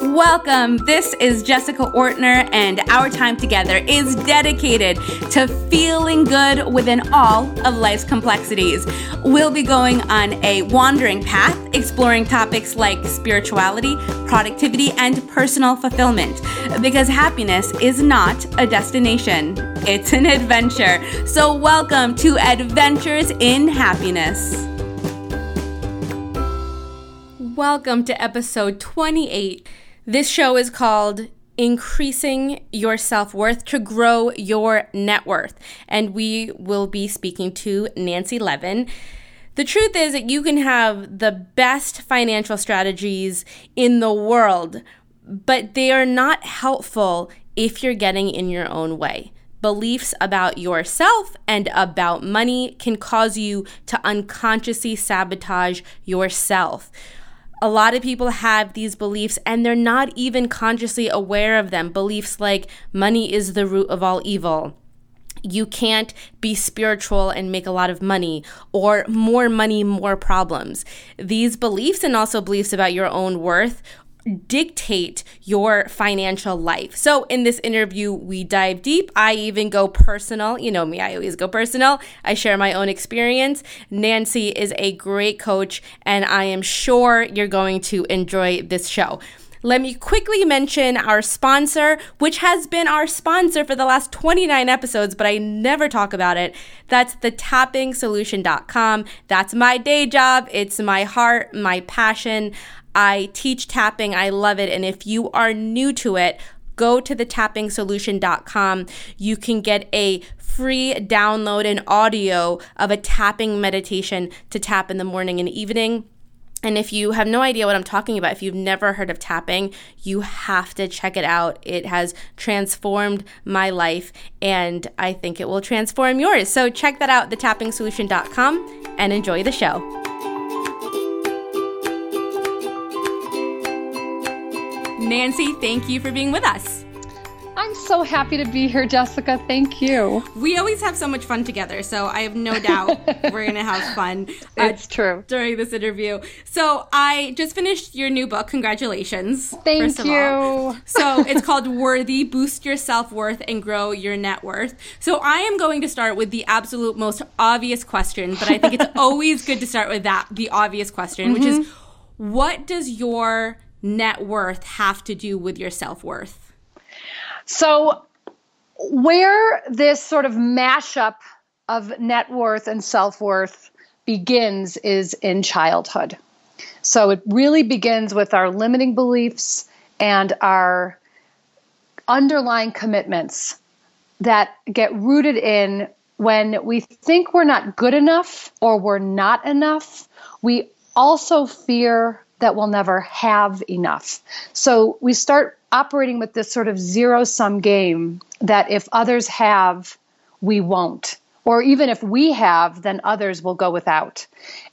Welcome. This is Jessica Ortner, and our time together is dedicated to feeling good within all of life's complexities. We'll be going on a wandering path, exploring topics like spirituality, productivity, and personal fulfillment. Because happiness is not a destination, it's an adventure. So, welcome to Adventures in Happiness. Welcome to episode 28. This show is called Increasing Your Self Worth to Grow Your Net Worth. And we will be speaking to Nancy Levin. The truth is that you can have the best financial strategies in the world, but they are not helpful if you're getting in your own way. Beliefs about yourself and about money can cause you to unconsciously sabotage yourself a lot of people have these beliefs and they're not even consciously aware of them. Beliefs like money is the root of all evil. You can't be spiritual and make a lot of money, or more money, more problems. These beliefs and also beliefs about your own worth dictate your financial life. So, in this interview, we dive deep. I even go personal. You know me, I always go personal. I share my own experience. Nancy is a great coach, and I am sure you're going to enjoy this show. Let me quickly mention our sponsor, which has been our sponsor for the last 29 episodes, but I never talk about it. That's the tappingsolution.com. That's my day job. It's my heart, my passion. I teach tapping. I love it. And if you are new to it, go to the tappingsolution.com. You can get a free download and audio of a tapping meditation to tap in the morning and evening. And if you have no idea what I'm talking about, if you've never heard of tapping, you have to check it out. It has transformed my life and I think it will transform yours. So check that out, thetappingsolution.com, and enjoy the show. Nancy, thank you for being with us. I'm so happy to be here, Jessica. Thank you. We always have so much fun together, so I have no doubt we're going to have fun. Uh, it's true. During this interview. So I just finished your new book. Congratulations. Thank you. so it's called Worthy Boost Your Self Worth and Grow Your Net Worth. So I am going to start with the absolute most obvious question, but I think it's always good to start with that, the obvious question, mm-hmm. which is mm-hmm. what does your net worth have to do with your self worth? So, where this sort of mashup of net worth and self worth begins is in childhood. So, it really begins with our limiting beliefs and our underlying commitments that get rooted in when we think we're not good enough or we're not enough. We also fear that we'll never have enough. So we start operating with this sort of zero sum game that if others have, we won't. Or even if we have, then others will go without.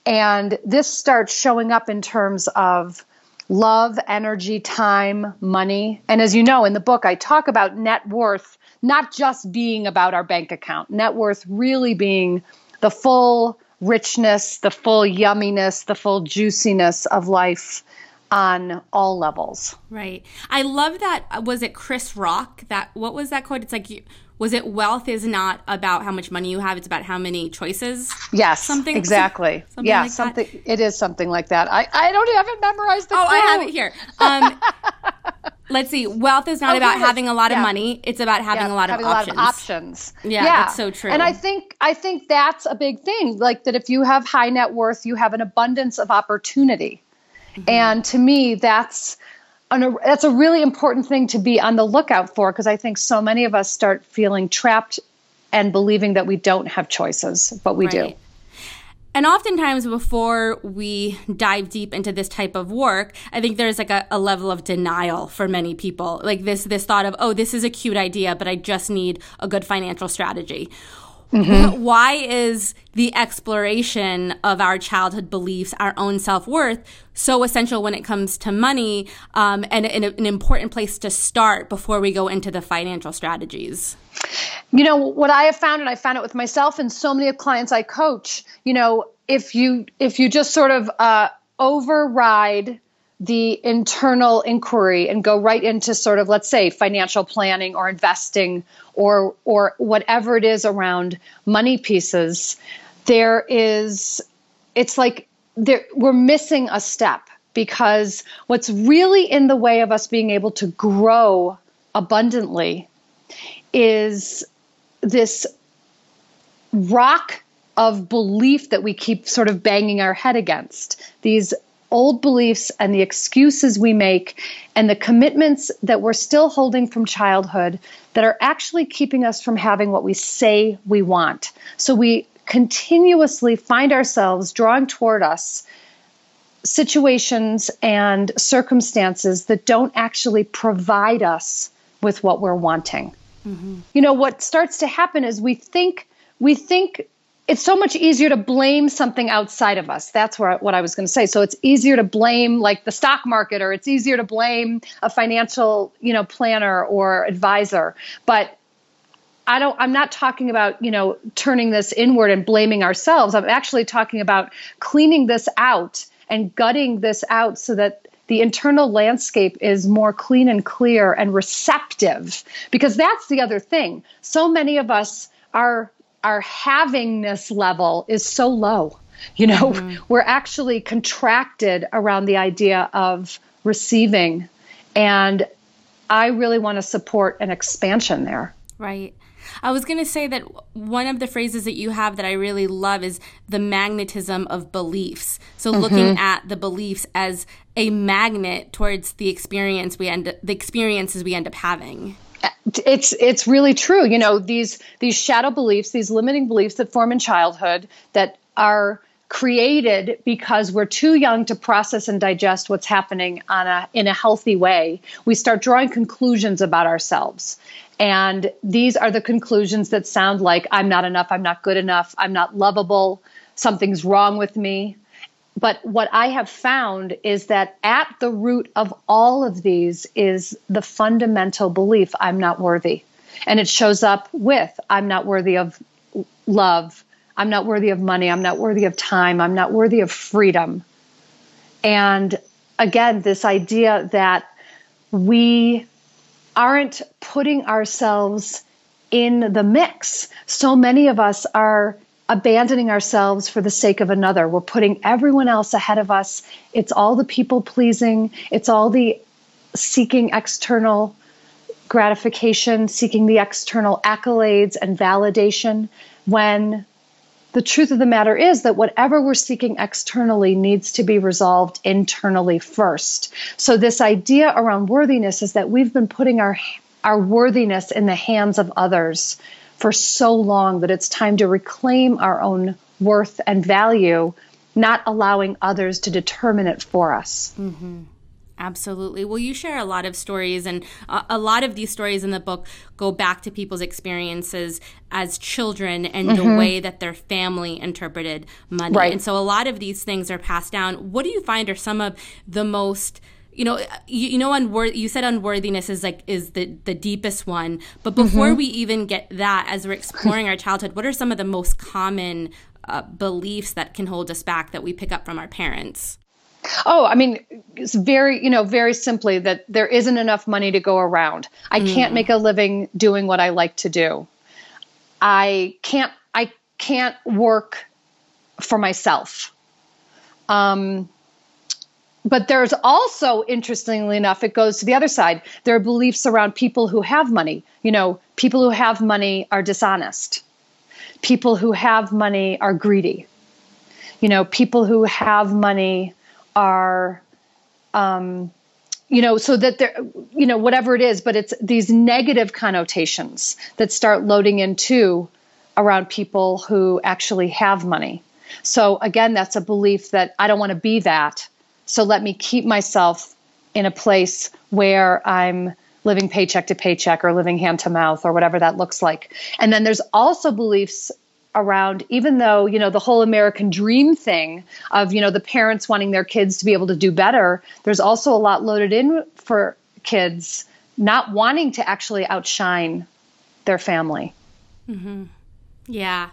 And this starts showing up in terms of love, energy, time, money. And as you know, in the book, I talk about net worth not just being about our bank account, net worth really being the full richness, the full yumminess, the full juiciness of life on all levels. Right. I love that. Uh, was it Chris Rock? That what was that quote? It's like was it wealth is not about how much money you have it's about how many choices yes something exactly something yeah like something that? it is something like that i i don't have it memorized oh quote. i have it here um let's see wealth is not oh, about having a lot yeah. of money it's about having yeah, a lot having of options a lot of options. yeah, yeah. that's so true. And i think i think that's a big thing like that if you have high net worth you have an abundance of opportunity. Mm-hmm. and to me that's an, that's a really important thing to be on the lookout for because i think so many of us start feeling trapped and believing that we don't have choices but we right. do and oftentimes, before we dive deep into this type of work, I think there's like a, a, level of denial for many people. Like this, this thought of, oh, this is a cute idea, but I just need a good financial strategy. Mm-hmm. Why is the exploration of our childhood beliefs, our own self worth, so essential when it comes to money um, and, and an important place to start before we go into the financial strategies? You know, what I have found, and I found it with myself and so many of clients I coach, you know, if you if you just sort of uh, override the internal inquiry and go right into sort of let's say financial planning or investing or or whatever it is around money pieces there is it's like there, we're missing a step because what's really in the way of us being able to grow abundantly is this rock of belief that we keep sort of banging our head against. These old beliefs and the excuses we make and the commitments that we're still holding from childhood that are actually keeping us from having what we say we want. So we continuously find ourselves drawing toward us situations and circumstances that don't actually provide us with what we're wanting. Mm-hmm. You know, what starts to happen is we think we think it's so much easier to blame something outside of us. That's where, what I was going to say. So it's easier to blame like the stock market or it's easier to blame a financial, you know, planner or advisor. But I don't I'm not talking about, you know, turning this inward and blaming ourselves. I'm actually talking about cleaning this out and gutting this out so that the internal landscape is more clean and clear and receptive because that's the other thing. So many of us are our havingness level is so low. You know, mm-hmm. we're actually contracted around the idea of receiving. And I really want to support an expansion there. Right. I was going to say that one of the phrases that you have that I really love is the magnetism of beliefs. So mm-hmm. looking at the beliefs as a magnet towards the experience we end the experiences we end up having it's it's really true. You know these these shadow beliefs these limiting beliefs that form in childhood that are created because we're too young to process and digest what's happening on a in a healthy way we start drawing conclusions about ourselves. And these are the conclusions that sound like i'm not enough i'm not good enough i'm not lovable something's wrong with me but what I have found is that at the root of all of these is the fundamental belief I'm not worthy. And it shows up with I'm not worthy of love. I'm not worthy of money. I'm not worthy of time. I'm not worthy of freedom. And again, this idea that we aren't putting ourselves in the mix. So many of us are abandoning ourselves for the sake of another. We're putting everyone else ahead of us. It's all the people pleasing, it's all the seeking external gratification, seeking the external accolades and validation, when the truth of the matter is that whatever we're seeking externally needs to be resolved internally first. So, this idea around worthiness is that we've been putting our, our worthiness in the hands of others for so long that it's time to reclaim our own worth and value, not allowing others to determine it for us. Mm-hmm. Absolutely. Well, you share a lot of stories, and a lot of these stories in the book go back to people's experiences as children and mm-hmm. the way that their family interpreted money. Right. And so a lot of these things are passed down. What do you find are some of the most you know you, you know unworth you said unworthiness is like is the the deepest one but before mm-hmm. we even get that as we're exploring our childhood what are some of the most common uh, beliefs that can hold us back that we pick up from our parents Oh, I mean, it's very, you know, very simply that there isn't enough money to go around. I mm. can't make a living doing what I like to do. I can't, I can't work for myself. Um, but there's also, interestingly enough, it goes to the other side. There are beliefs around people who have money. You know, people who have money are dishonest. People who have money are greedy. You know, people who have money are, um, you know, so that they're, you know, whatever it is, but it's these negative connotations that start loading into around people who actually have money. So again, that's a belief that I don't want to be that. So let me keep myself in a place where I'm living paycheck to paycheck or living hand to mouth or whatever that looks like. And then there's also beliefs around even though you know the whole american dream thing of you know the parents wanting their kids to be able to do better there's also a lot loaded in for kids not wanting to actually outshine their family mm-hmm. yeah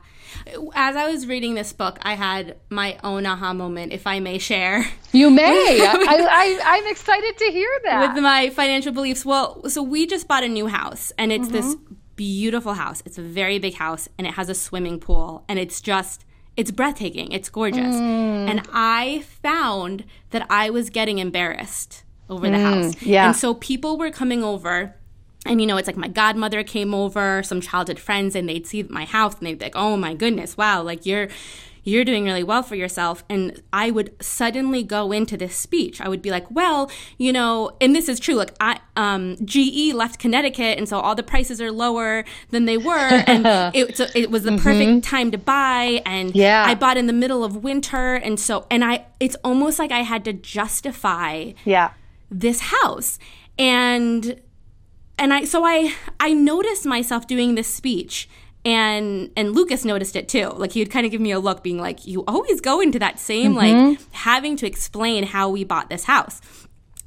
As I was reading this book, I had my own aha moment, if I may share. You may. I, I, am excited to hear that. With my financial beliefs. Well, so we just bought a new house, and it's mm-hmm. this beautiful house. It's a very big house, and it has a swimming pool, and it's just. It's breathtaking. It's gorgeous. Mm. And I found that I was getting embarrassed over the mm, house. Yeah. And so people were coming over and you know it's like my godmother came over some childhood friends and they'd see my house and they'd be like oh my goodness wow like you're you're doing really well for yourself and i would suddenly go into this speech i would be like well you know and this is true like i um, ge left connecticut and so all the prices are lower than they were and it, so it was the mm-hmm. perfect time to buy and yeah. i bought in the middle of winter and so and i it's almost like i had to justify yeah this house and and I so I I noticed myself doing this speech and and Lucas noticed it too. Like he would kind of give me a look being like you always go into that same mm-hmm. like having to explain how we bought this house.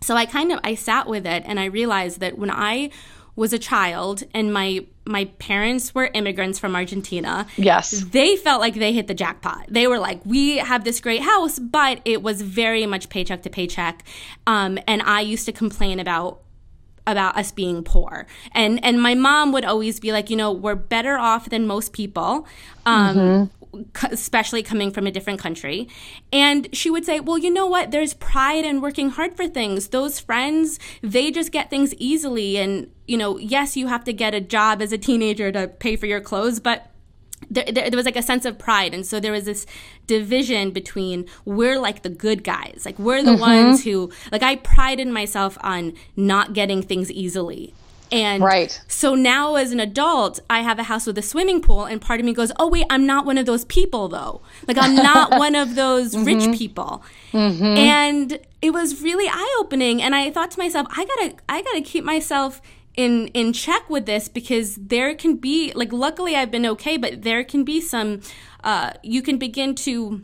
So I kind of I sat with it and I realized that when I was a child and my my parents were immigrants from Argentina. Yes. They felt like they hit the jackpot. They were like, we have this great house, but it was very much paycheck to paycheck. Um, and I used to complain about about us being poor. And and my mom would always be like, you know, we're better off than most people. Um, mm-hmm especially coming from a different country. And she would say, Well, you know what? There's pride in working hard for things. Those friends, they just get things easily. And, you know, yes, you have to get a job as a teenager to pay for your clothes, but there, there, there, was like a sense of pride and so there was this division between we're like the good guys like we're the mm-hmm. ones who like i prided myself on not getting things easily and right. so now as an adult i have a house with a swimming pool and part of me goes oh wait i'm not one of those people though like i'm not one of those mm-hmm. rich people mm-hmm. and it was really eye-opening and i thought to myself i gotta i gotta keep myself in in check with this because there can be like luckily I've been okay, but there can be some uh, you can begin to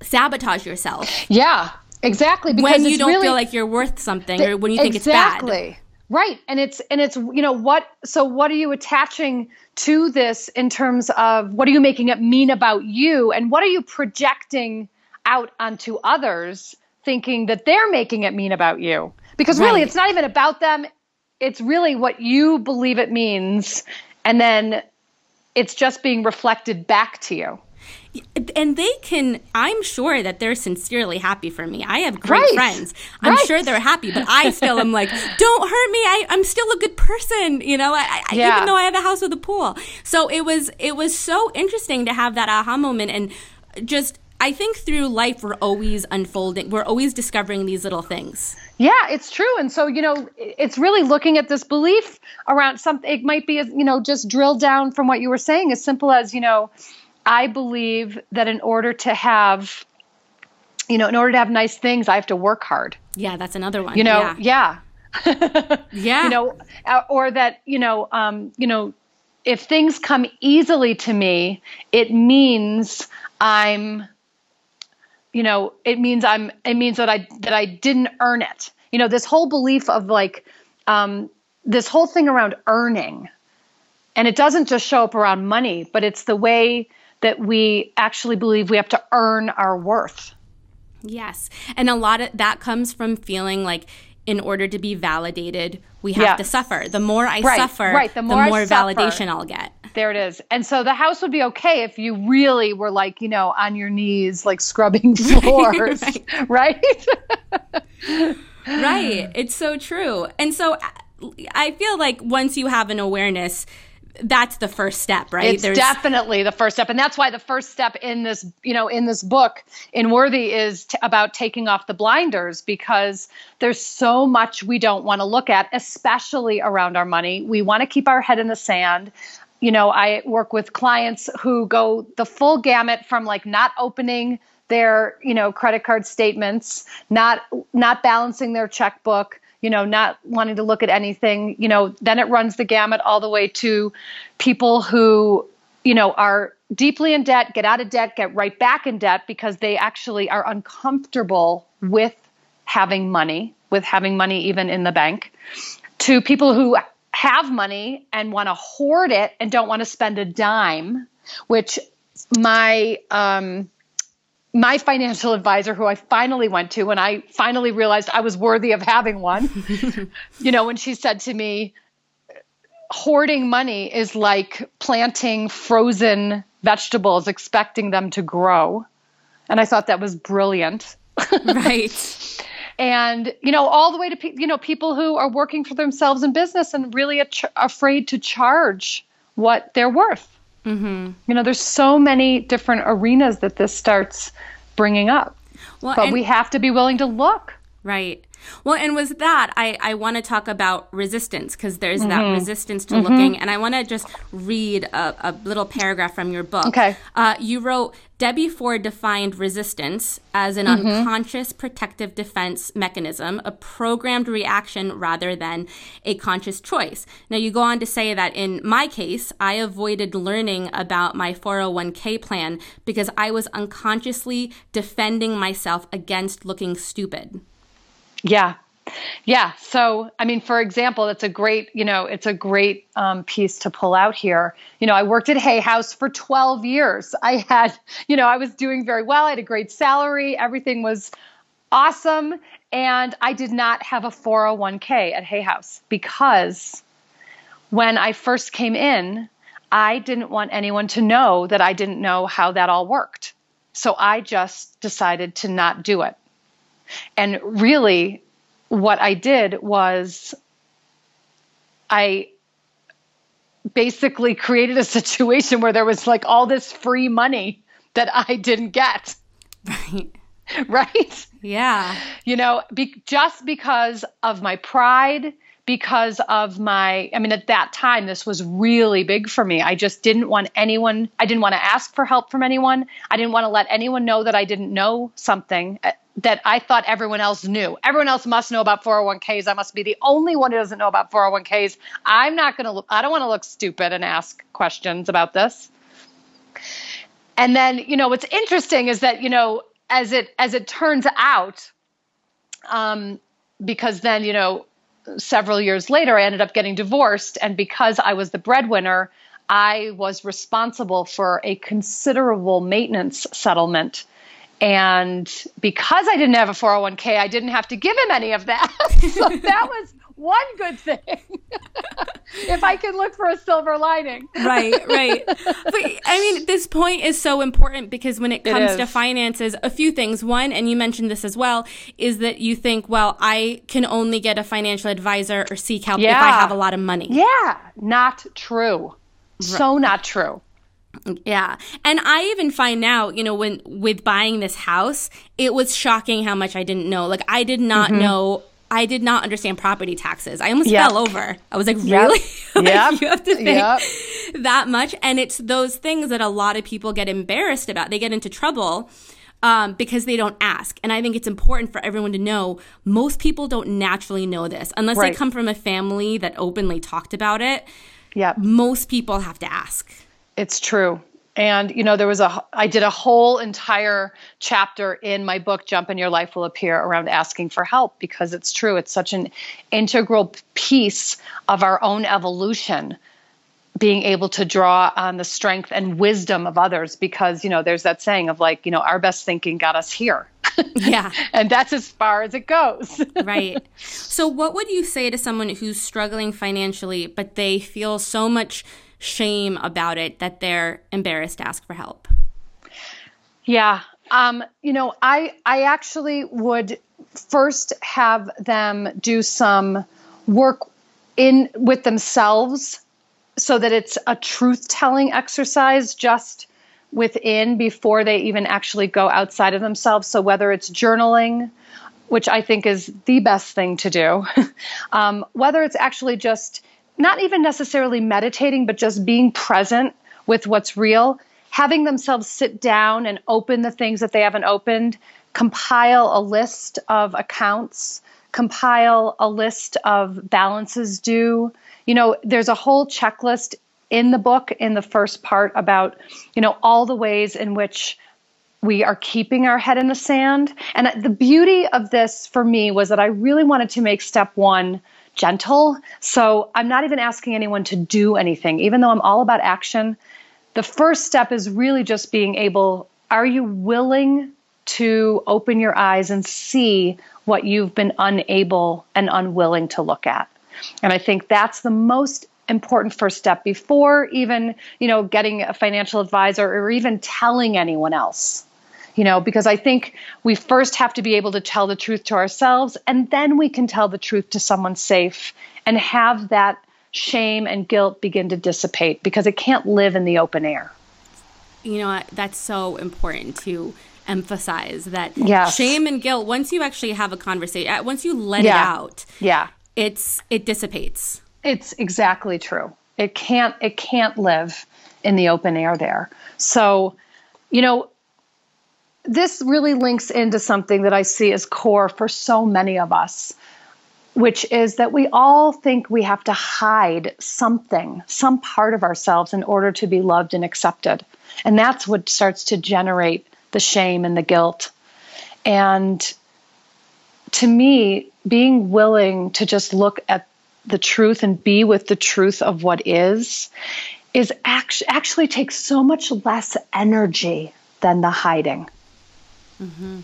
sabotage yourself. Yeah, exactly. Because when you don't really, feel like you're worth something, or when you think exactly. it's bad. Right, and it's and it's you know what? So what are you attaching to this in terms of what are you making it mean about you, and what are you projecting out onto others, thinking that they're making it mean about you? Because really, right. it's not even about them it's really what you believe it means and then it's just being reflected back to you and they can i'm sure that they're sincerely happy for me i have great right. friends i'm right. sure they're happy but i still am like don't hurt me I, am still a good person you know I, I, yeah. even though i have a house with a pool so it was it was so interesting to have that aha moment and just I think through life we're always unfolding. We're always discovering these little things. Yeah, it's true. And so, you know, it's really looking at this belief around something. It might be, you know, just drill down from what you were saying, as simple as, you know, I believe that in order to have, you know, in order to have nice things, I have to work hard. Yeah, that's another one. You know, yeah. Yeah. yeah. You know, uh, or that, you know, um, you know, if things come easily to me, it means I'm you know it means i'm it means that i that i didn't earn it. You know this whole belief of like um, this whole thing around earning and it doesn't just show up around money but it's the way that we actually believe we have to earn our worth. Yes. And a lot of that comes from feeling like in order to be validated we have to suffer. The more i right, suffer right. the more, the more suffer, validation i'll get there it is. And so the house would be okay if you really were like, you know, on your knees, like scrubbing floors, right? Right. right. It's so true. And so I feel like once you have an awareness, that's the first step, right? It's There's... definitely the first step, and that's why the first step in this, you know, in this book, in Worthy, is t- about taking off the blinders because there's so much we don't want to look at, especially around our money. We want to keep our head in the sand you know, I work with clients who go the full gamut from like not opening their, you know, credit card statements, not not balancing their checkbook, you know, not wanting to look at anything, you know, then it runs the gamut all the way to people who, you know, are deeply in debt, get out of debt, get right back in debt because they actually are uncomfortable with having money, with having money even in the bank, to people who have money and want to hoard it and don't want to spend a dime, which my um, my financial advisor, who I finally went to when I finally realized I was worthy of having one, you know, when she said to me, hoarding money is like planting frozen vegetables, expecting them to grow. And I thought that was brilliant. right. and you know all the way to pe- you know people who are working for themselves in business and really ch- afraid to charge what they're worth. Mm-hmm. you know there's so many different arenas that this starts bringing up. Well, but we have to be willing to look. Right well, and with that, I, I want to talk about resistance because there's mm-hmm. that resistance to mm-hmm. looking. And I want to just read a, a, little paragraph from your book. Okay. Uh, you wrote Debbie Ford defined resistance as an mm-hmm. unconscious protective defense mechanism, a programmed reaction rather than a conscious choice. Now, you go on to say that in my case, I avoided learning about my 401k plan because I was unconsciously defending myself against looking stupid. Yeah. Yeah. So, I mean, for example, it's a great, you know, it's a great um, piece to pull out here. You know, I worked at Hay House for 12 years. I had, you know, I was doing very well. I had a great salary. Everything was awesome. And I did not have a 401k at Hay House because when I first came in, I didn't want anyone to know that I didn't know how that all worked. So I just decided to not do it. And really, what I did was I basically created a situation where there was like all this free money that I didn't get. Right. Right? Yeah. You know, be, just because of my pride because of my, I mean, at that time, this was really big for me. I just didn't want anyone, I didn't want to ask for help from anyone. I didn't want to let anyone know that I didn't know something that I thought everyone else knew. Everyone else must know about 401ks. I must be the only one who doesn't know about 401ks. I'm not going to, I don't want to look stupid and ask questions about this. And then, you know, what's interesting is that, you know, as it, as it turns out, um, because then, you know, several years later, I ended up getting divorced. And because I was the breadwinner, I was responsible for a considerable maintenance settlement. And because I didn't have a 401k, I didn't have to give him any of that. so that was one good thing. if I can look for a silver lining. right, right. But I mean, this point is so important because when it comes it to finances, a few things. One, and you mentioned this as well, is that you think, well, I can only get a financial advisor or seek help yeah. if I have a lot of money. Yeah, not true. Right. So not true. Yeah. And I even find now, you know, when with buying this house, it was shocking how much I didn't know. Like I did not mm-hmm. know I did not understand property taxes. I almost yep. fell over. I was like, really? Yep. like, yep. You have to pay yep. that much. And it's those things that a lot of people get embarrassed about. They get into trouble um, because they don't ask. And I think it's important for everyone to know most people don't naturally know this unless right. they come from a family that openly talked about it. Yeah. Most people have to ask. It's true. And you know there was a i did a whole entire chapter in my book jump and your life will appear around asking for help because it's true. It's such an integral piece of our own evolution being able to draw on the strength and wisdom of others because you know there's that saying of like you know our best thinking got us here. Yeah. And that's as far as it goes. Right. So what would you say to someone who's struggling financially but they feel so much shame about it that they're embarrassed to ask for help? Yeah. Um, you know, I I actually would first have them do some work in with themselves so that it's a truth telling exercise just within before they even actually go outside of themselves. So whether it's journaling, which I think is the best thing to do, um, whether it's actually just not even necessarily meditating, but just being present with what's real, having themselves sit down and open the things that they haven't opened, compile a list of accounts, compile a list of balances due. You know, there's a whole checklist in the book in the first part about, you know, all the ways in which we are keeping our head in the sand. And the beauty of this for me was that I really wanted to make step one gentle. So I'm not even asking anyone to do anything, even though I'm all about action. the first step is really just being able are you willing to open your eyes and see what you've been unable and unwilling to look at? And I think that's the most important first step before even, you know, getting a financial advisor or even telling anyone else. You know, because I think we first have to be able to tell the truth to ourselves and then we can tell the truth to someone safe and have that shame and guilt begin to dissipate because it can't live in the open air. You know, that's so important to emphasize that yes. shame and guilt once you actually have a conversation uh, once you let yeah. it out yeah it's it dissipates it's exactly true it can't it can't live in the open air there so you know this really links into something that i see as core for so many of us which is that we all think we have to hide something some part of ourselves in order to be loved and accepted and that's what starts to generate the shame and the guilt. And to me, being willing to just look at the truth and be with the truth of what is is actually actually takes so much less energy than the hiding. Mm-hmm.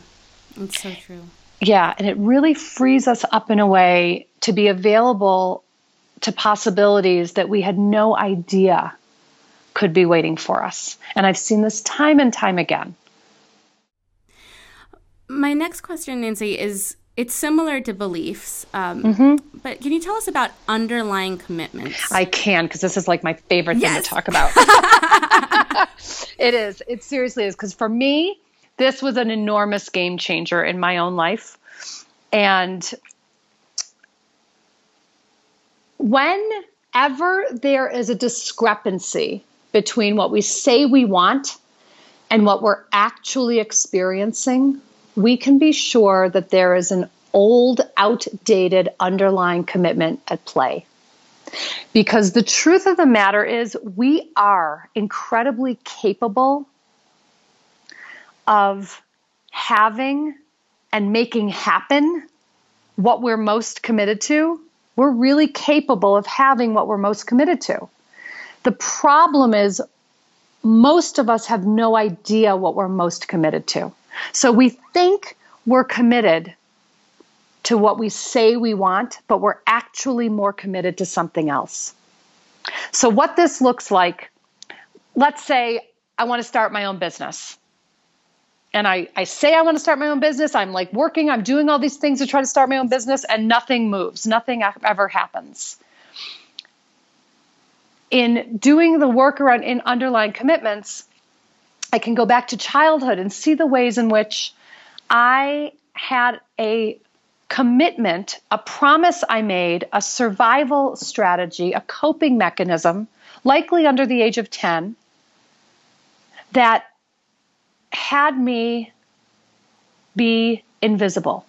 It's so true. Yeah, and it really frees us up in a way to be available to possibilities that we had no idea could be waiting for us. And I've seen this time and time again. My next question, Nancy, is it's similar to beliefs, um, mm-hmm. but can you tell us about underlying commitments? I can because this is like my favorite yes. thing to talk about. it is. It seriously is because for me, this was an enormous game changer in my own life, and whenever there is a discrepancy between what we say we want and what we're actually experiencing, we can be sure that there is an old, outdated underlying commitment at play. Because the truth of the matter is, we are incredibly capable of having and making happen what we're most committed to. We're really capable of having what we're most committed to. The problem is, most of us have no idea what we're most committed to. So we think we're committed to what we say we want, but we're actually more committed to something else. So, what this looks like, let's say I want to start my own business. And I, I say I want to start my own business. I'm like working, I'm doing all these things to try to start my own business, and nothing moves, nothing ever happens. In doing the work around in underlying commitments, I can go back to childhood and see the ways in which I had a commitment, a promise I made, a survival strategy, a coping mechanism, likely under the age of 10, that had me be invisible,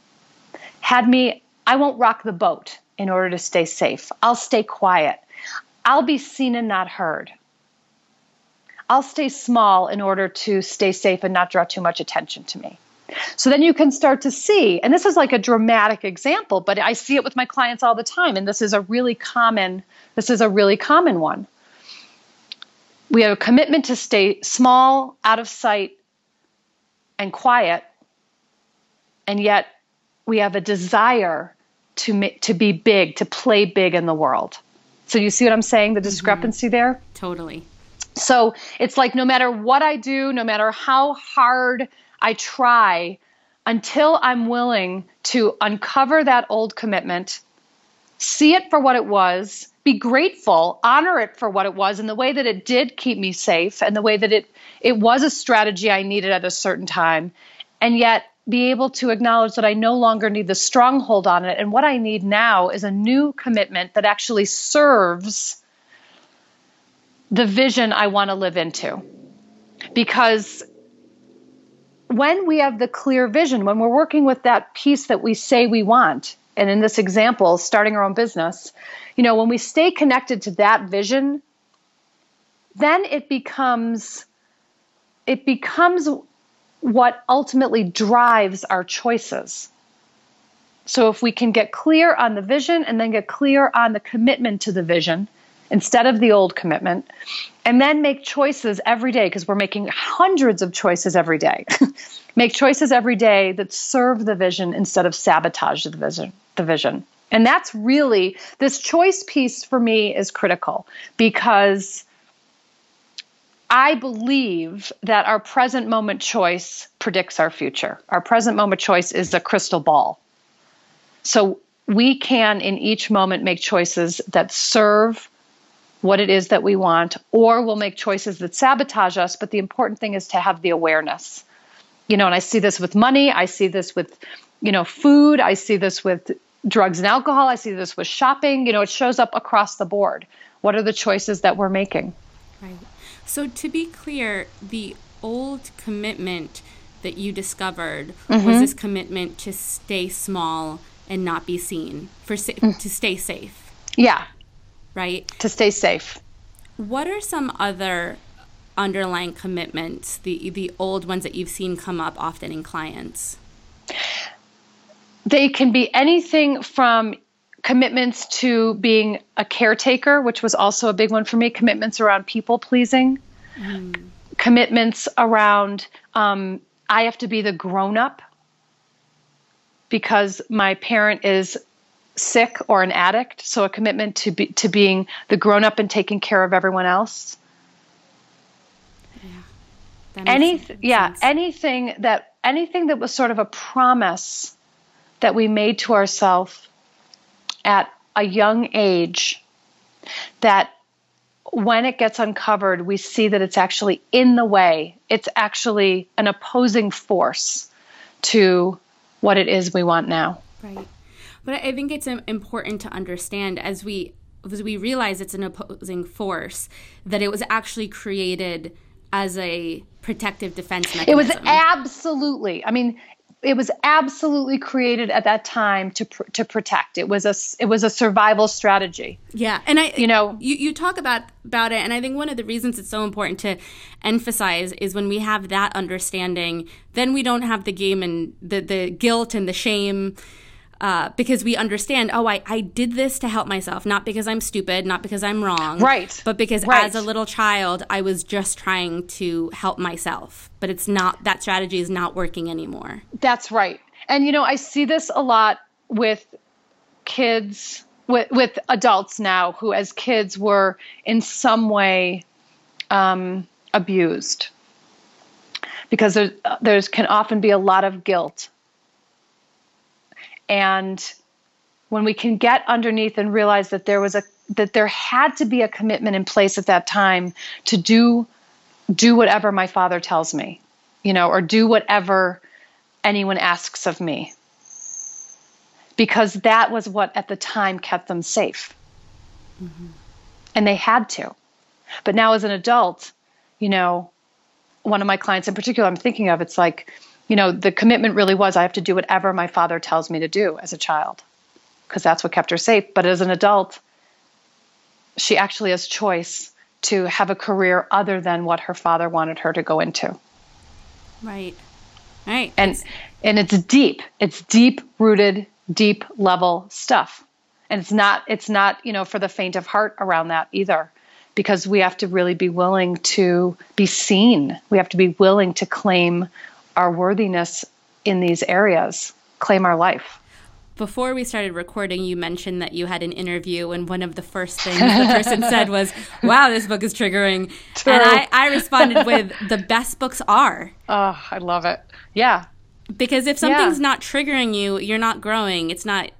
had me, I won't rock the boat in order to stay safe. I'll stay quiet. I'll be seen and not heard. I'll stay small in order to stay safe and not draw too much attention to me. So then you can start to see, and this is like a dramatic example, but I see it with my clients all the time, and this is a really common, this is a really common one. We have a commitment to stay small, out of sight, and quiet, and yet we have a desire to to be big, to play big in the world. So you see what I'm saying? The mm-hmm. discrepancy mm-hmm. there. Totally. So it's like no matter what I do, no matter how hard I try, until I'm willing to uncover that old commitment, see it for what it was, be grateful, honor it for what it was, and the way that it did keep me safe, and the way that it it was a strategy I needed at a certain time, and yet be able to acknowledge that I no longer need the stronghold on it, and what I need now is a new commitment that actually serves the vision I want to live into. Because when we have the clear vision, when we're working with that piece that we say we want, and in this example, starting our own business, you know, when we stay connected to that vision, then it becomes it becomes what ultimately drives our choices. So if we can get clear on the vision and then get clear on the commitment to the vision, instead of the old commitment. And then make choices every day because we're making hundreds of choices every day. make choices every day that serve the vision instead of sabotage the vision. The vision. And that's really this choice piece for me is critical because I believe that our present moment choice predicts our future. Our present moment choice is a crystal ball. So we can, in each moment, make choices that serve what it is that we want, or we'll make choices that sabotage us. But the important thing is to have the awareness. You know, and I see this with money, I see this with, you know, food, I see this with drugs and alcohol, I see this with shopping. You know, it shows up across the board. What are the choices that we're making? Right. So, to be clear, the old commitment that you discovered mm-hmm. was this commitment to stay small and not be seen, for sa- mm. to stay safe. Yeah. Right? To stay safe. What are some other underlying commitments, the the old ones that you've seen come up often in clients? They can be anything from commitments to being a caretaker, which was also a big one for me, commitments around people pleasing, mm. commitments around um, I have to be the grown up because my parent is sick or an addict. So a commitment to be to being the grown up and taking care of everyone else. Yeah. Any yeah, anything that anything that was sort of a promise that we made to ourselves at a young age that when it gets uncovered, we see that it's actually in the way. It's actually an opposing force to what it is we want now. Right. But I think it's um, important to understand as we as we realize it's an opposing force that it was actually created as a protective defense mechanism. It was absolutely. I mean, it was absolutely created at that time to pr- to protect. It was a it was a survival strategy. Yeah, and I you know you you talk about about it, and I think one of the reasons it's so important to emphasize is when we have that understanding, then we don't have the game and the the guilt and the shame uh, because we understand, oh, I, I did this to help myself, not because I'm stupid, not because I'm wrong. Right. But because right. as a little child, I was just trying to help myself. But it's not, that strategy is not working anymore. That's right. And, you know, I see this a lot with kids, with, with adults now who, as kids, were in some way um, abused. Because there's, there's can often be a lot of guilt and when we can get underneath and realize that there was a that there had to be a commitment in place at that time to do do whatever my father tells me, you know, or do whatever anyone asks of me. Because that was what at the time kept them safe. Mm-hmm. And they had to. But now as an adult, you know, one of my clients in particular I'm thinking of, it's like you know, the commitment really was I have to do whatever my father tells me to do as a child because that's what kept her safe. But as an adult, she actually has choice to have a career other than what her father wanted her to go into. Right. Right. And and it's deep. It's deep rooted, deep level stuff. And it's not it's not, you know, for the faint of heart around that either because we have to really be willing to be seen. We have to be willing to claim our worthiness in these areas, claim our life. Before we started recording, you mentioned that you had an interview, and one of the first things the person said was, Wow, this book is triggering. True. And I, I responded with, The best books are. Oh, I love it. Yeah. Because if something's yeah. not triggering you, you're not growing. It's not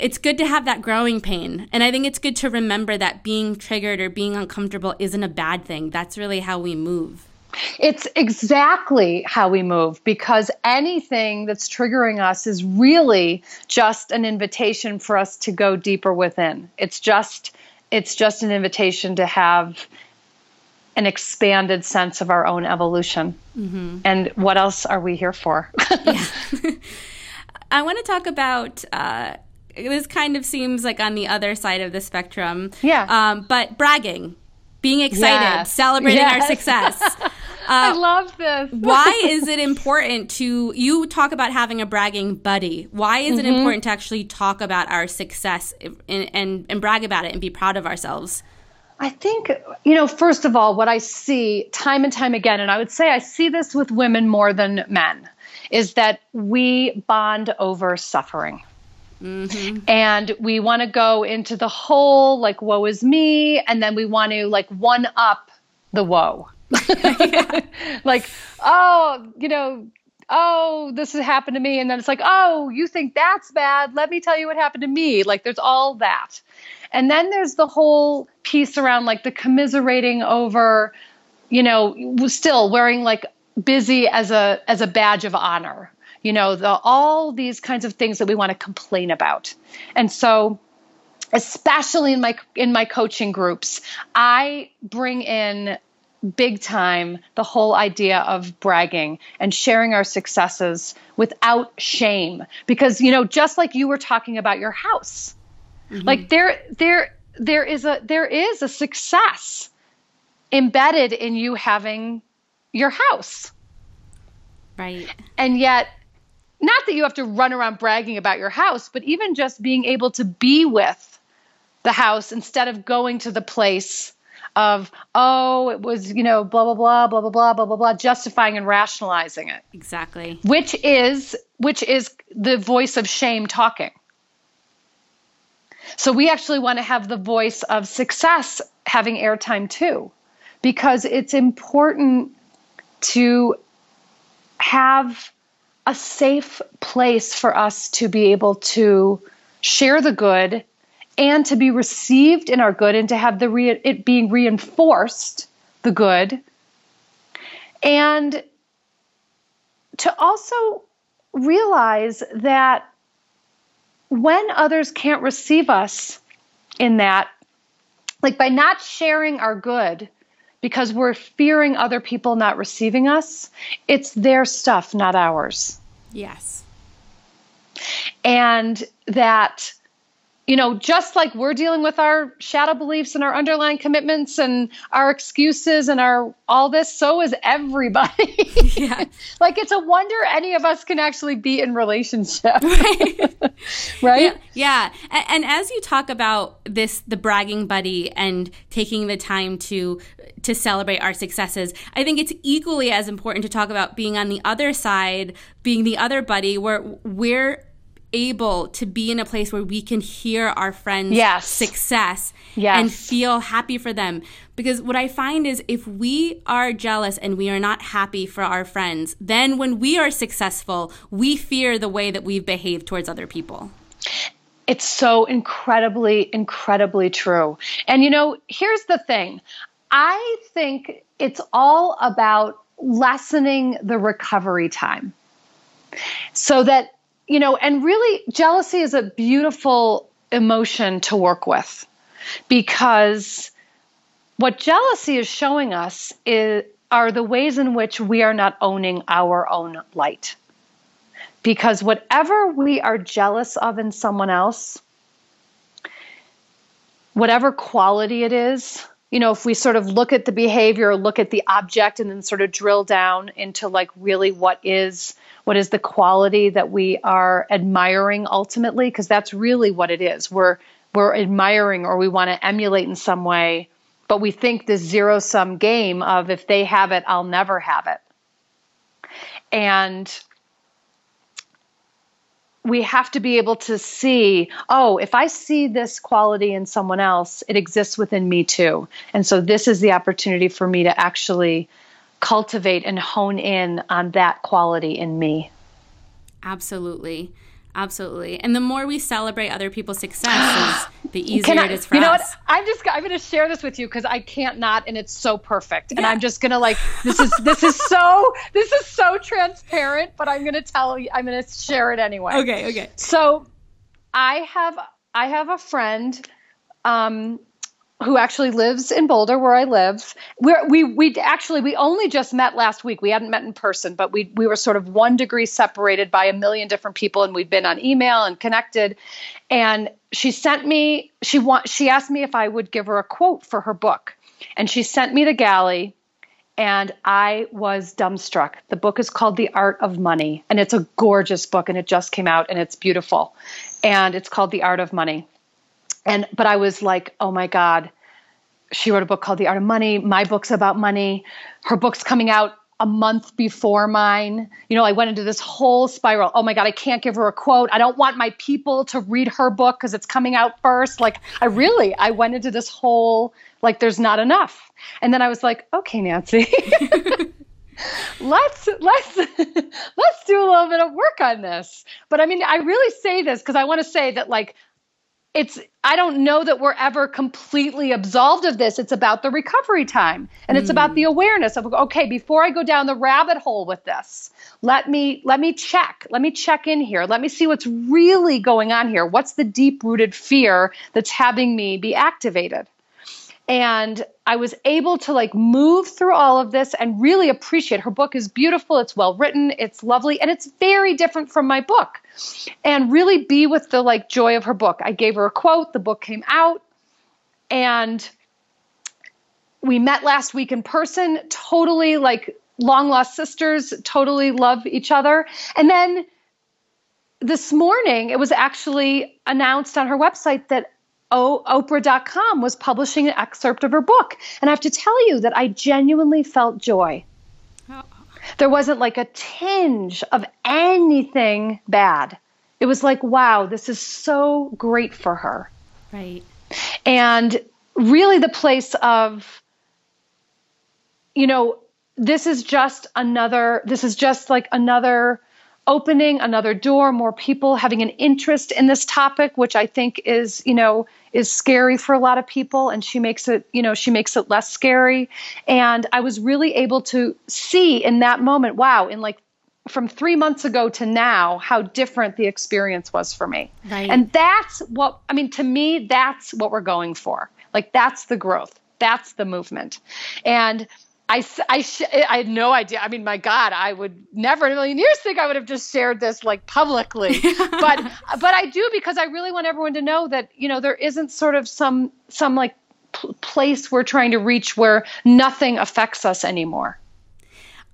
it's good to have that growing pain. And I think it's good to remember that being triggered or being uncomfortable isn't a bad thing. That's really how we move. It's exactly how we move because anything that's triggering us is really just an invitation for us to go deeper within. It's just it's just an invitation to have an expanded sense of our own evolution. Mm-hmm. And what else are we here for? yeah. I want to talk about uh, this kind of seems like on the other side of the spectrum. Yeah. Um, but bragging, being excited, celebrating yes. our success. Uh, I love this. why is it important to you talk about having a bragging buddy? Why is it mm-hmm. important to actually talk about our success and, and and brag about it and be proud of ourselves? I think, you know, first of all, what I see time and time again, and I would say I see this with women more than men, is that we bond over suffering. Mm-hmm. And we want to go into the whole, like, woe is me. And then we want to, like, one up the woe. like, oh, you know, oh, this has happened to me. And then it's like, oh, you think that's bad. Let me tell you what happened to me. Like, there's all that. And then there's the whole piece around like the commiserating over, you know, still wearing like busy as a as a badge of honor. You know, the all these kinds of things that we want to complain about. And so especially in my in my coaching groups, I bring in big time the whole idea of bragging and sharing our successes without shame because you know just like you were talking about your house Mm-hmm. Like there there there is a there is a success embedded in you having your house. Right. And yet not that you have to run around bragging about your house, but even just being able to be with the house instead of going to the place of oh it was you know blah blah blah blah blah blah blah blah blah justifying and rationalizing it. Exactly. Which is which is the voice of shame talking. So we actually want to have the voice of success having airtime too, because it's important to have a safe place for us to be able to share the good and to be received in our good and to have the re- it being reinforced the good. And to also realize that when others can't receive us in that, like by not sharing our good because we're fearing other people not receiving us, it's their stuff, not ours. Yes. And that you know, just like we're dealing with our shadow beliefs and our underlying commitments and our excuses and our all this, so is everybody. Yeah. like it's a wonder any of us can actually be in relationship. Right. right? Yeah. yeah. And, and as you talk about this, the bragging buddy and taking the time to to celebrate our successes, I think it's equally as important to talk about being on the other side, being the other buddy where we're able to be in a place where we can hear our friends' yes. success yes. and feel happy for them. Because what I find is if we are jealous and we are not happy for our friends, then when we are successful, we fear the way that we've behaved towards other people. It's so incredibly, incredibly true. And you know, here's the thing I think it's all about lessening the recovery time so that you know, and really, jealousy is a beautiful emotion to work with because what jealousy is showing us is, are the ways in which we are not owning our own light. Because whatever we are jealous of in someone else, whatever quality it is, you know, if we sort of look at the behavior, look at the object, and then sort of drill down into like really what is what is the quality that we are admiring ultimately? Because that's really what it is. We're we're admiring or we want to emulate in some way but we think this zero sum game of if they have it i'll never have it. And we have to be able to see oh if i see this quality in someone else it exists within me too. And so this is the opportunity for me to actually cultivate and hone in on that quality in me. Absolutely. Absolutely. And the more we celebrate other people's successes, the easier I, it is for us. you know us. What? I'm just I'm going to share this with you because I can't not and it's so perfect. Yeah. And I'm just going to like this is this is so this is so transparent, but I'm going to tell you I'm going to share it anyway. Okay, okay. So I have I have a friend um who actually lives in Boulder, where I live. We're, we we actually we only just met last week. We hadn't met in person, but we we were sort of one degree separated by a million different people, and we've been on email and connected. And she sent me she want she asked me if I would give her a quote for her book, and she sent me the galley. and I was dumbstruck. The book is called The Art of Money, and it's a gorgeous book, and it just came out, and it's beautiful. And it's called The Art of Money. And but I was like, oh my God, she wrote a book called The Art of Money. My book's about money. Her book's coming out a month before mine. You know, I went into this whole spiral. Oh my God, I can't give her a quote. I don't want my people to read her book because it's coming out first. Like, I really, I went into this whole, like, there's not enough. And then I was like, okay, Nancy. let's let's let's do a little bit of work on this but i mean i really say this because i want to say that like it's i don't know that we're ever completely absolved of this. It's about the recovery time and it's mm. about the awareness of okay before i go down the rabbit hole with this let me let me check let me check in here. Let me see what's really going on here. What's the deep rooted fear that's having me be activated and I was able to like move through all of this and really appreciate her book is beautiful, it's well written, it's lovely, and it's very different from my book. And really be with the like joy of her book. I gave her a quote, the book came out, and we met last week in person, totally like long lost sisters, totally love each other. And then this morning, it was actually announced on her website that o- Oprah.com was publishing an excerpt of her book. And I have to tell you that I genuinely felt joy. Oh. There wasn't like a tinge of anything bad. It was like, wow, this is so great for her. Right. And really the place of, you know, this is just another, this is just like another opening another door, more people having an interest in this topic, which I think is, you know, is scary for a lot of people. And she makes it, you know, she makes it less scary. And I was really able to see in that moment, wow, in like from three months ago to now, how different the experience was for me. Right. And that's what, I mean, to me, that's what we're going for. Like, that's the growth. That's the movement. And I, I, sh- I had no idea. I mean, my God, I would never in a million years think I would have just shared this like publicly. but but I do because I really want everyone to know that you know there isn't sort of some some like p- place we're trying to reach where nothing affects us anymore.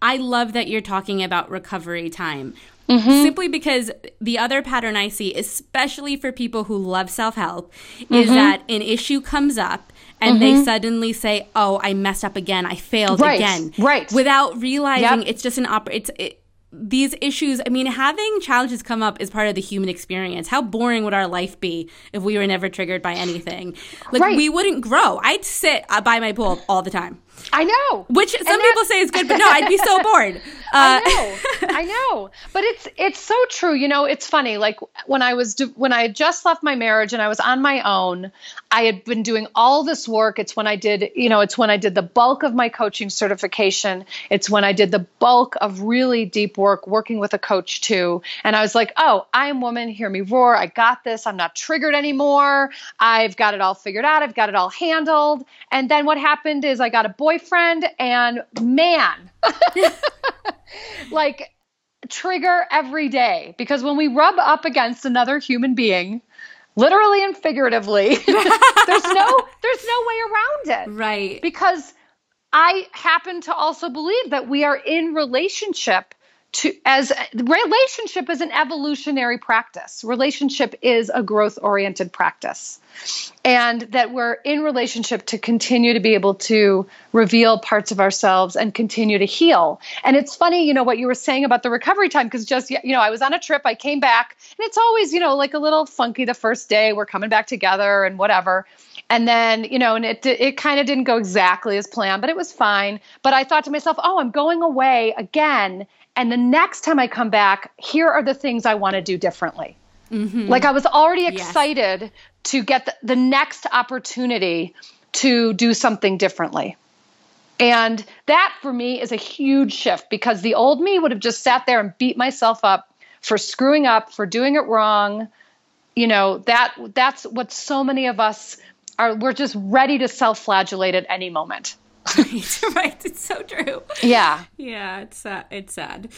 I love that you're talking about recovery time. Mm-hmm. Simply because the other pattern I see, especially for people who love self help, mm-hmm. is that an issue comes up and mm-hmm. they suddenly say, "Oh, I messed up again. I failed right. again." Right. Without realizing yep. it's just an op. It's it, these issues, I mean, having challenges come up is part of the human experience. How boring would our life be if we were never triggered by anything? Like, right. we wouldn't grow. I'd sit uh, by my pool all the time. I know. Which some people say is good, but no, I'd be so bored. Uh, I know, I know, but it's it's so true. You know, it's funny. Like when I was when I had just left my marriage and I was on my own, I had been doing all this work. It's when I did, you know, it's when I did the bulk of my coaching certification. It's when I did the bulk of really deep work, working with a coach too. And I was like, oh, I am woman. Hear me roar. I got this. I'm not triggered anymore. I've got it all figured out. I've got it all handled. And then what happened is I got a boyfriend, and man. like trigger every day. Because when we rub up against another human being literally and figuratively there's no there's no way around it. Right. Because i happen to also believe that we are in relationship to as relationship is an evolutionary practice. Relationship is a growth oriented practice. And that we're in relationship to continue to be able to reveal parts of ourselves and continue to heal. And it's funny you know what you were saying about the recovery time because just you know i was on a trip i came back and it's always you know like a little funky the first day we're coming back together and whatever. And then you know and it it kind of didn't go exactly as planned but it was fine. But i thought to myself oh i'm going away again and the next time I come back, here are the things I want to do differently. Mm-hmm. Like I was already excited yes. to get the, the next opportunity to do something differently. And that for me is a huge shift because the old me would have just sat there and beat myself up for screwing up, for doing it wrong. You know, that that's what so many of us are we're just ready to self-flagellate at any moment. Right, right. It's so true. Yeah. Yeah, it's uh, it's sad.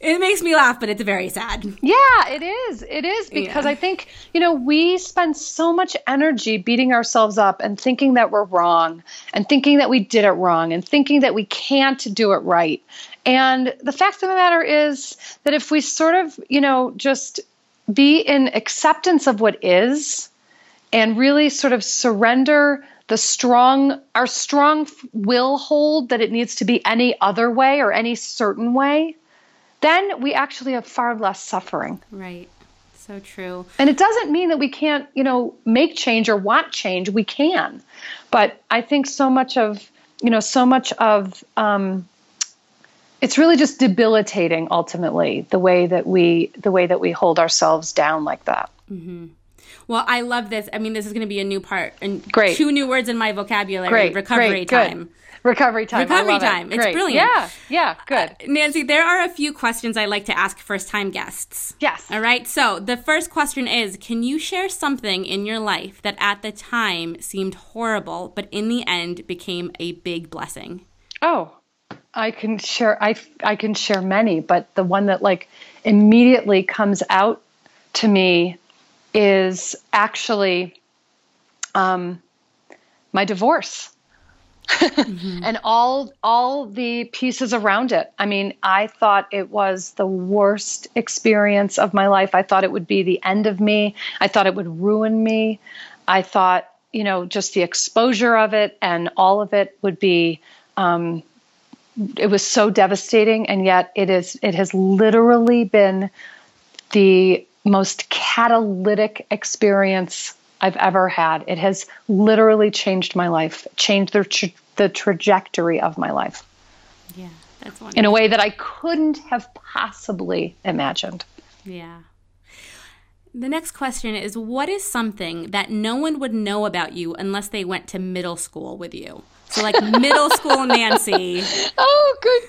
It makes me laugh, but it's very sad. Yeah, it is. It is because Yeah. I think, you know, we spend so much energy beating ourselves up and thinking that we're wrong and thinking that we did it wrong and thinking that we can't do it right. And the fact of the matter is that if we sort of, you know, just be in acceptance of what is and really sort of surrender the strong our strong will hold that it needs to be any other way or any certain way then we actually have far less suffering. Right. So true. and it doesn't mean that we can't you know make change or want change. We can. But i think so much of you know so much of um, it's really just debilitating ultimately the way that we the way that we hold ourselves down like that Well, I love this. I mean, this is going to be a new part and Great. two new words in my vocabulary. great Recovery great, time. good. recovery time Recovery love it. time. It's Great. brilliant. yeah yeah good uh, Nancy, there are a few questions I like to ask first time guests. yes All right. So the first question is Can you share something in your life that at the time seemed horrible, but in the end became a big blessing? Oh, I can share. I I can share many, but the one that like immediately comes out to me is actually um, my divorce. and all all the pieces around it. I mean, I thought it was the worst experience of my life. I thought it would be the end of me. I thought it would ruin me. I thought, you know, just the exposure of it and all of it would be um, it was so devastating and yet it is it has literally been the most catalytic experience I've ever had. It has literally changed my life, changed the, tra- the trajectory of my life Yeah, that's one. in a way that I couldn't have possibly imagined. Yeah. The next question is What is something that no one would know about you unless they went to middle school with you? So, like middle school Nancy. Oh, good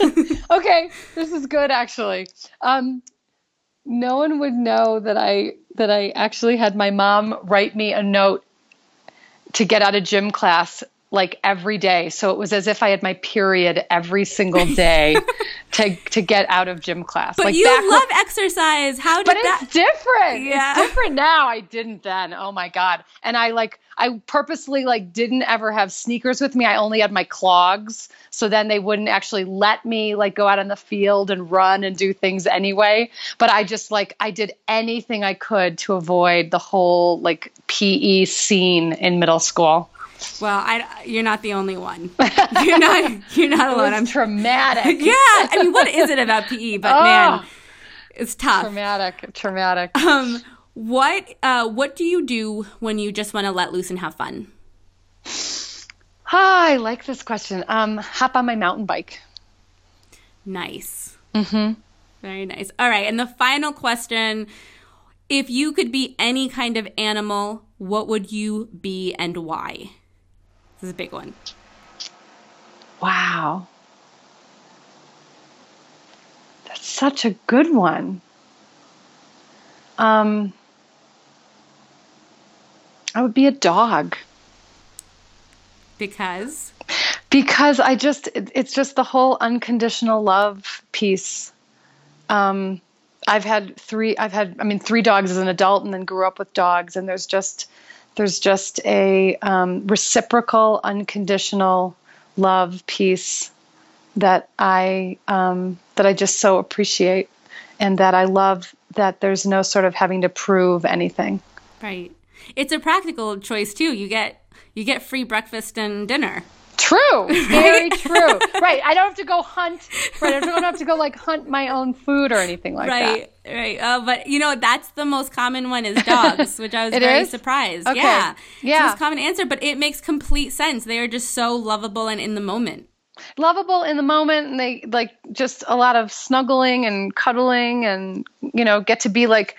God. okay, this is good actually. Um, no one would know that I that I actually had my mom write me a note to get out of gym class like every day. So it was as if I had my period every single day to to get out of gym class. But like you back when- love exercise. How did but that? it's different. Yeah. It's different now. I didn't then. Oh my god. And I like I purposely like didn't ever have sneakers with me. I only had my clogs. So then they wouldn't actually let me like go out on the field and run and do things anyway. But I just like I did anything I could to avoid the whole like PE scene in middle school. Well, I, you're not the only one. You're not. You're not alone. I'm. traumatic. Yeah. I mean, what is it about PE? But Oh. man, it's tough. Traumatic. Traumatic. Um, what uh, what do you do when you just want to let loose and have fun? Ah, I like this question. Um, hop on my mountain bike. Nice. Mm-hmm. Very nice. All right, and the final question: If you could be any kind of animal, what would you be and why? This is a big one. Wow. That's such a good one. Um, I would be a dog Because because I just, it- it's just the whole unconditional love piece. Um, I've had three, I've had, I mean, three dogs as an adult and then grew up with dogs. And there's just, there's just a um, reciprocal, unconditional love piece that I um, that I just so appreciate, and that I love that there's no sort of having to prove anything. right, it's a practical choice too. You get you get free breakfast and dinner. True, very true. Right, I don't have to go hunt. Right, I don't have to go like hunt my own food or anything like that. right, right. Uh, but you know that's the most common one is dogs, which I was very is? surprised. Okay. Yeah, It's the Yeah. most common answer, but it makes complete sense. They are just so lovable and in the moment. Lovable in the moment, and they like just a lot of snuggling and cuddling, and you know, get to be like.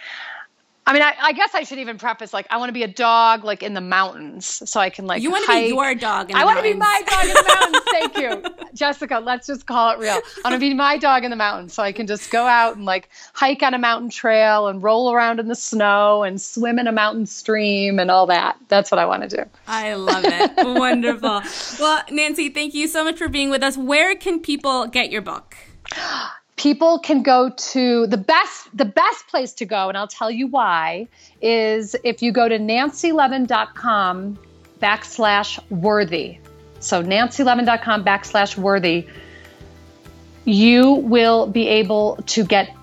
I mean, I, I guess I should even preface like I want to be a dog like in the mountains, so I can like. You want to be your dog. In the I want to be my dog in the mountains. Thank you, Jessica. Let's just call it real. I want to be my dog in the mountains, so I can just go out and like hike on a mountain trail and roll around in the snow and swim in a mountain stream and all that. That's what I want to do. I love it. Wonderful. Well, Nancy, thank you so much for being with us. Where can people get your book? people can go to the best the best place to go and i'll tell you why is if you go to nancylevin.com backslash worthy. So nancylevin.com backslash worthy you will be able to get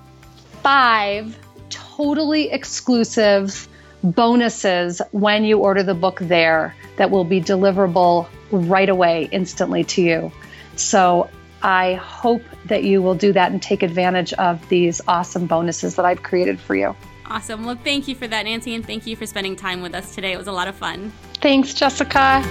five totally exclusive bonuses when you order the book there that will be deliverable right away instantly to you. So I hope that you will do that and take advantage of these awesome bonuses that I've created for you. Awesome. Well, thank you for that, Nancy, and thank you for spending time with us today. It was a lot of fun. Thanks, Jessica.